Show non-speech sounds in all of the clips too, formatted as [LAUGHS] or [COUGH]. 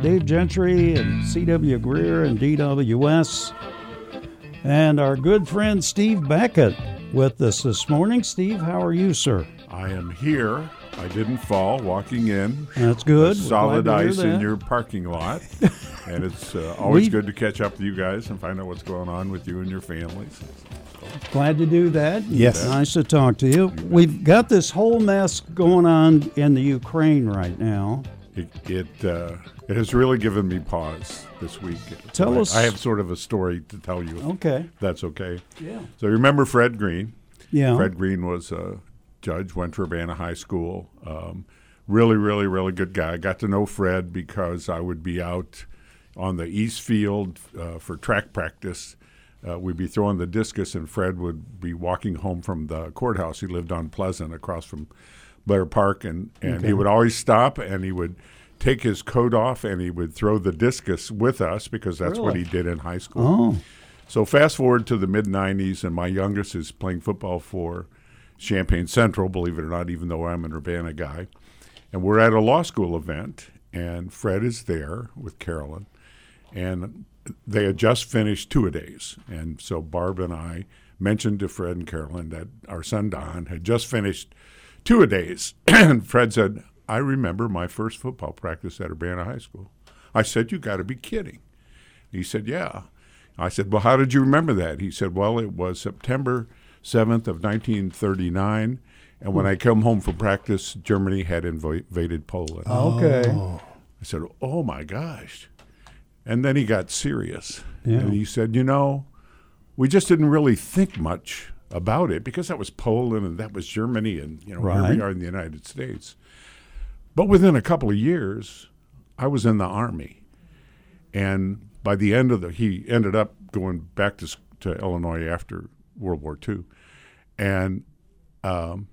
Dave Gentry and C.W. Greer and DWS, and our good friend Steve Beckett with us this morning. Steve, how are you, sir? I am here. I didn't fall walking in. That's good. Solid ice in your parking lot. [LAUGHS] and it's uh, always we, good to catch up with you guys and find out what's going on with you and your families. Glad to do that. Yes. Nice to talk to you. We've got this whole mess going on in the Ukraine right now. It, it uh, it has really given me pause this week. Tell I, us. I have sort of a story to tell you. Okay. That's okay. Yeah. So you remember Fred Green? Yeah. Fred Green was a judge, went to Urbana High School. Um, really, really, really good guy. I got to know Fred because I would be out on the east field uh, for track practice. Uh, we'd be throwing the discus, and Fred would be walking home from the courthouse. He lived on Pleasant, across from Blair Park, and, and okay. he would always stop and he would – take his coat off and he would throw the discus with us because that's really? what he did in high school. Oh. So fast forward to the mid 90s, and my youngest is playing football for Champaign Central, believe it or not, even though I'm an Urbana guy. And we're at a law school event, and Fred is there with Carolyn. And they had just finished two a days. And so Barb and I mentioned to Fred and Carolyn that our son Don had just finished two a days. [CLEARS THROAT] and Fred said, I remember my first football practice at Urbana High School. I said, You got to be kidding. He said, Yeah. I said, Well, how did you remember that? He said, Well, it was September 7th of 1939. And when I come home from practice, Germany had invaded Poland. Oh. Okay. I said, Oh my gosh. And then he got serious. Yeah. And he said, You know, we just didn't really think much about it because that was Poland and that was Germany. And, you know, right. here we are in the United States. But within a couple of years, I was in the army, and by the end of the, he ended up going back to to Illinois after World War II, and um,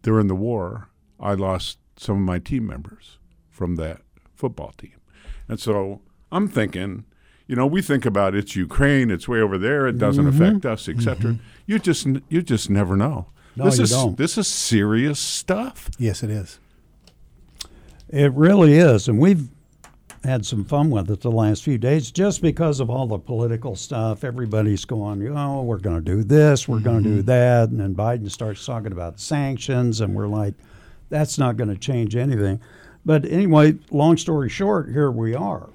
during the war, I lost some of my team members from that football team, and so I'm thinking, you know, we think about it's Ukraine, it's way over there, it doesn't mm-hmm. affect us, etc. Mm-hmm. You just you just never know. No, this you is don't. this is serious stuff. Yes, it is. It really is. And we've had some fun with it the last few days just because of all the political stuff. Everybody's going, oh, we're going to do this, we're mm-hmm. going to do that. And then Biden starts talking about sanctions, and we're like, that's not going to change anything. But anyway, long story short, here we are.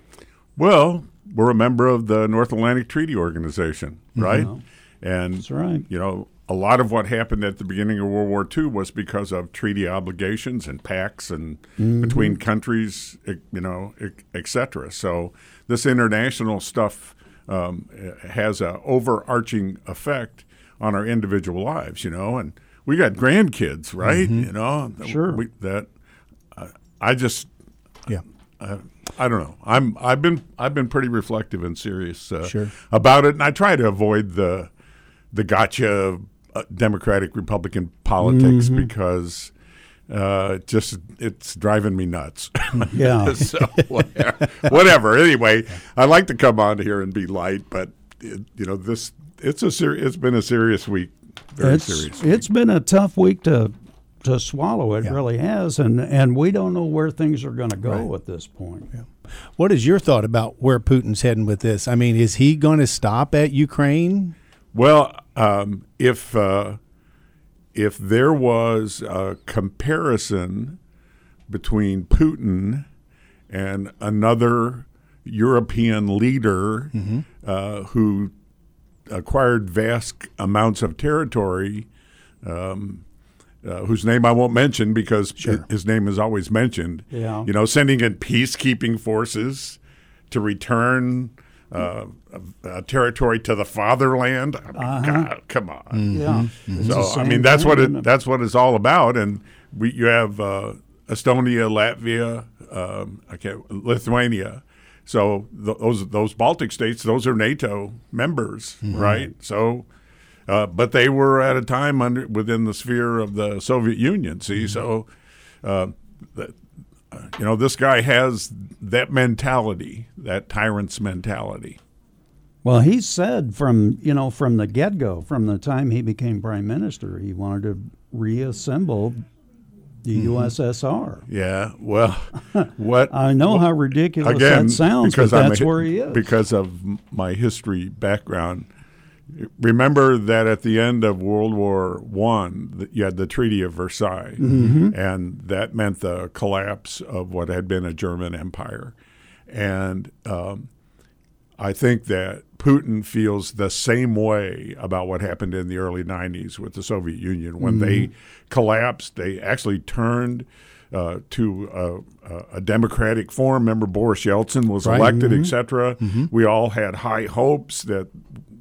Well, we're a member of the North Atlantic Treaty Organization, right? Mhm. And That's right. you know, a lot of what happened at the beginning of World War II was because of treaty obligations and pacts and Mm-hmm. between countries, you know, et cetera. So this international stuff um, has an overarching effect on our individual lives, you know, and we got grandkids, right? You know, Sure. We, that uh, I just Yeah. uh, I don't know. I'm I've been I've been pretty reflective and serious uh, Sure. about it, and I try to avoid the the gotcha uh, Democratic Republican politics Mm-hmm. because uh, just it's driving me nuts. [LAUGHS] Yeah. so whatever. whatever. Anyway, I like to come on here and be light, but it, you know this it's a ser- it's been a serious week. Very it's, serious. It's been a tough week to to swallow. It Yeah. really has, and and we don't know where things are going to go Right. at this point. What is your thought about where Putin's heading with this? I mean, is he going to stop at Ukraine? Well, um, if uh, if there was a comparison between Putin and another European leader uh, who acquired vast amounts of territory, um, uh, whose name I won't mention because Sure. his name is always mentioned. Yeah. You know, sending in peacekeeping forces to return uh, a, a territory to the fatherland. I mean, God, come on. Yeah. It's the So I mean, that's thing, what isn't it that's what it's all about. And we you have uh, Estonia, Latvia, um, I can't, Lithuania. So th- those those Baltic states, those are NATO members, right? So, uh, but they were at a time under within the sphere of the Soviet Union. See, so uh, the, uh, you know this guy has that mentality, that tyrant's mentality. Well, he said from you know from the get go, from the time he became prime minister, he wanted to reassemble the mm-hmm. USSR. Yeah. Well, [LAUGHS] what I know how ridiculous again that sounds, but because a that's hi- where he is. Because of my history background, remember that at the end of World War One, you had the Treaty of Versailles, Mm-hmm. and that meant the collapse of what had been a German empire, and um, I think that Putin feels the same way about what happened in the early 90s with the Soviet Union. When they collapsed, they actually turned uh, to a, democratic form. Remember, Boris Yeltsin was Right. elected, et cetera. We all had high hopes that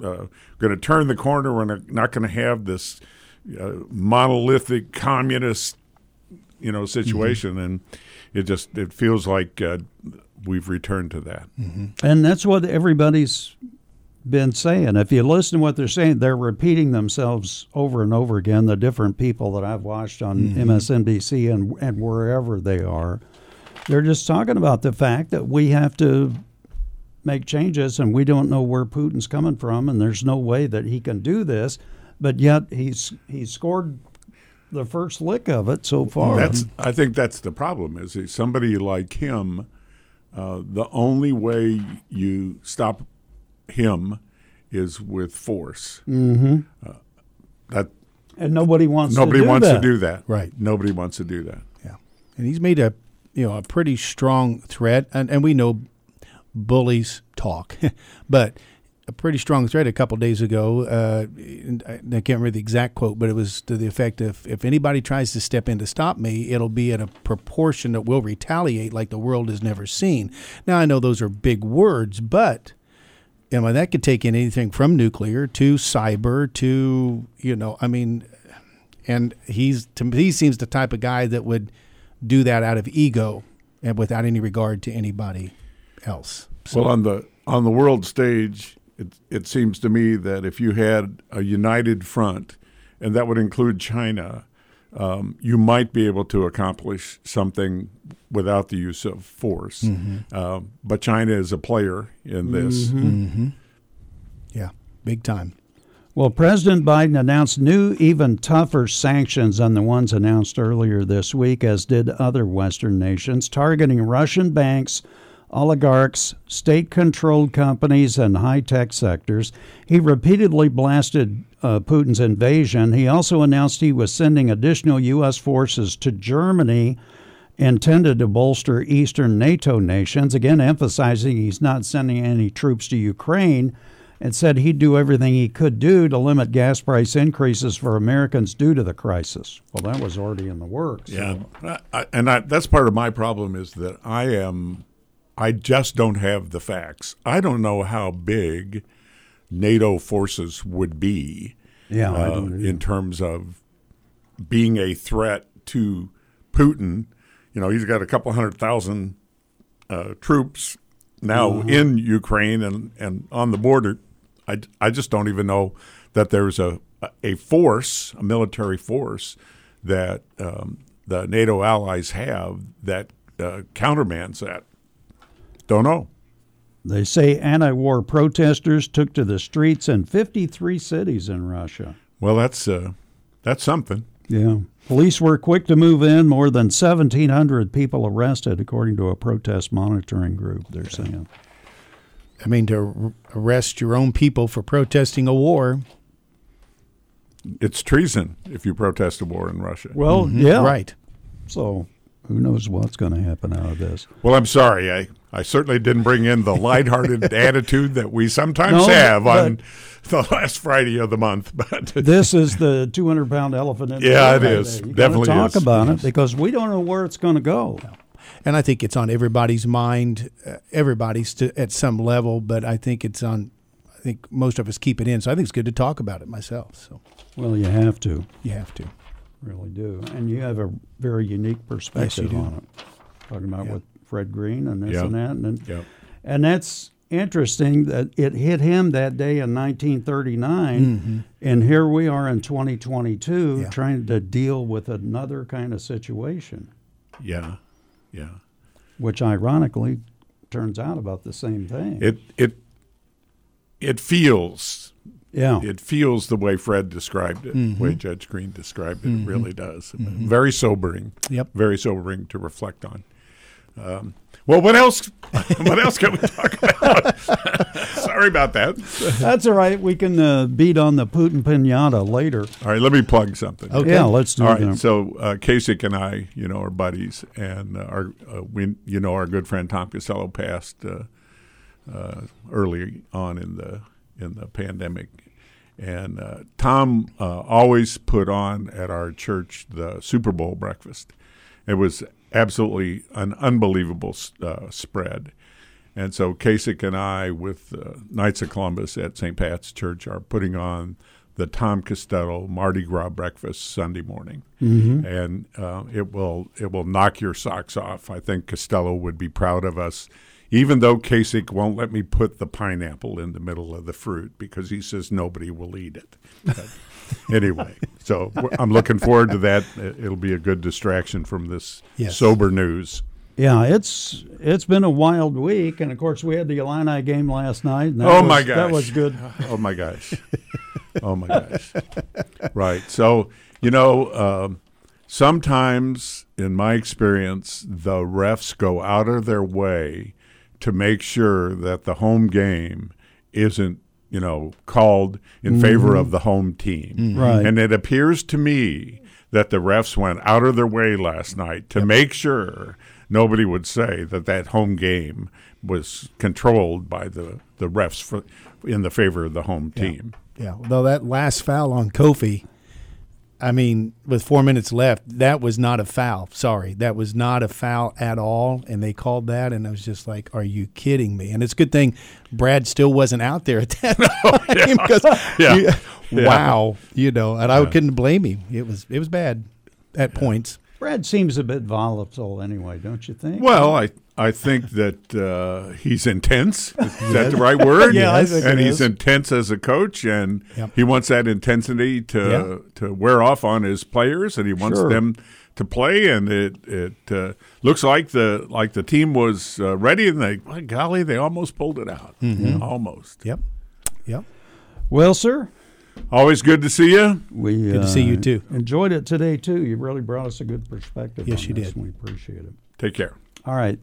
uh, going to turn the corner. We're not- not going to have this uh, monolithic communist you know situation and it just it feels like uh, we've returned to that And that's what everybody's been saying. If you listen to what they're saying, they're repeating themselves over and over again. The different people that I've watched on MSNBC and and wherever they are, they're just talking about the fact that we have to make changes, and we don't know where Putin's coming from, and there's no way that he can do this. But yet he's he's scored the first lick of it so far. that's i think that's the problem is somebody like him uh, the only way you stop him is with force mm-hmm. uh, that and nobody wants nobody to do wants that. to do that Right. nobody wants to do that Yeah, and he's made a you know a pretty strong threat, and, and we know bullies talk, [LAUGHS] but a pretty strong threat a couple days ago. Uh, I can't remember the exact quote, but it was to the effect of if anybody tries to step in to stop me, it'll be at a proportion that will retaliate like the world has never seen. Now I know those are big words, but. I mean, that could take in anything from nuclear to cyber to, you know, I mean, and he's to me he seems the type of guy that would do that out of ego and without any regard to anybody else. Well, on the on the world stage, it it seems to me that if you had a united front, and that would include China, um, you might be able to accomplish something without the use of force. Um, but China is a player in this. Yeah, big time. Well, President Biden announced new, even tougher sanctions than the ones announced earlier this week, as did other Western nations, targeting Russian banks, oligarchs, state controlled companies, and high tech sectors. He repeatedly blasted uh, Putin's invasion. He also announced he was sending additional U.S. forces to Germany intended to bolster eastern NATO nations, again emphasizing he's not sending any troops to Ukraine, and said he'd do everything he could do to limit gas price increases for Americans due to the crisis. Well, that was already in the works. Yeah, I, I, and I, that's part of my problem is that I am, I just don't have the facts. I don't know how big NATO forces would be. Yeah, uh, in terms of being a threat to Putin. You know, he's got a couple hundred thousand uh, troops now in Ukraine and, and on the border. I, I just don't even know that there's a a force, a military force that um, the NATO allies have that uh, countermands that. Don't know. They say anti war protesters took to the streets in 53 cities in Russia. Well, that's uh, that's something. Yeah. Police were quick to move in. More than 1,700 people arrested, according to a protest monitoring group, they're saying. I mean, to arrest your own people for protesting a war. It's treason if you protest a war in Russia. Well, yeah. Right. So who knows what's going to happen out of this? Well, I'm sorry. I, I certainly didn't bring in the lighthearted [LAUGHS] attitude that we sometimes No, have on the last Friday of the month. But [LAUGHS] This is the 200 pound elephant in the Yeah, room it right You Definitely talk is. about it because we don't know where it's going to go. And I think it's on everybody's mind, uh, everybody's to, at some level, but I think it's on, I think most of us keep it in. So I think it's good to talk about it myself. So Well, you have to, you have to. really do. And you have a very unique perspective do. on it. Talking about Yeah. with Fred Green and this Yeah. and that. And, Yep. and that's interesting that it hit him that day in 1939. Mm-hmm. And here we are in 2022 Mm-hmm. Yeah. trying to deal with another kind of situation, yeah, yeah. which ironically turns out about the same thing. It it it feels Yeah. it feels the way Fred described it, the way mm-hmm. Judge Green described it. It mm-hmm. really does. Very sobering. Yep. Very sobering to reflect on. Um, well, what else? [LAUGHS] what else can we talk about? [LAUGHS] Sorry about that. That's all right. We can uh, beat on the Putin pinata later. All right, let me plug something. Okay. Yeah, let's do All right, that. so uh, Kasich and I, you know, are buddies, and uh, our uh, we, you know, our good friend Tom Costello passed uh, uh, early on in the in the pandemic, and uh, Tom uh, always put on at our church the Super Bowl breakfast. It was absolutely an unbelievable uh, spread. And so Kasich and I, with uh, Knights of Columbus at St. Pat's Church, are putting on the Tom Costello Mardi Gras breakfast Sunday morning, and uh, it will it will knock your socks off. I think Costello would be proud of us, even though Kasich won't let me put the pineapple in the middle of the fruit because he says nobody will eat it. But anyway, [LAUGHS] so I'm looking forward to that. It- It'll be a good distraction from this Yes. sober news. Yeah, it's it's been a wild week, and of course we had the Illini game last night. And Oh, was, my gosh, that was good. Oh my gosh. Oh my gosh. Right. So, you know, um, sometimes in my experience, the refs go out of their way to make sure that the home game isn't, you know, called in favor of mm-hmm. the home team. Mm-hmm. Right. And it appears to me that the refs went out of their way last night to make sure nobody would say that that home game was controlled by the, the refs for, in the favor of the home team. Yeah. Though that last foul on Kofi, I mean, with four minutes left, that was not a foul. Sorry, that was not a foul at all, and they called that, and I was just like, "Are you kidding me?" And it's a good thing Brad still wasn't out there at that [LAUGHS] [LAUGHS] time because, Yeah. Yeah. wow, you know, and I couldn't blame him. It was it was bad at points. Brad seems a bit volatile anyway, don't you think? Well, I I think that uh, he's intense. Is that the right word? Yeah, I think and he's is. intense as a coach, and Yep. he wants that intensity to Yeah. to wear off on his players, and he wants Sure. them to play. And it it uh, looks like the like the team was uh, ready, and they, by golly, they almost pulled it out. Mm-hmm. Almost. Yep, yep. well, sir, Always good to see you. we Good to see you, uh, too. Enjoyed it today too. You really brought us a good perspective. Yes, on you this, did. and We appreciate it. Take care. All right.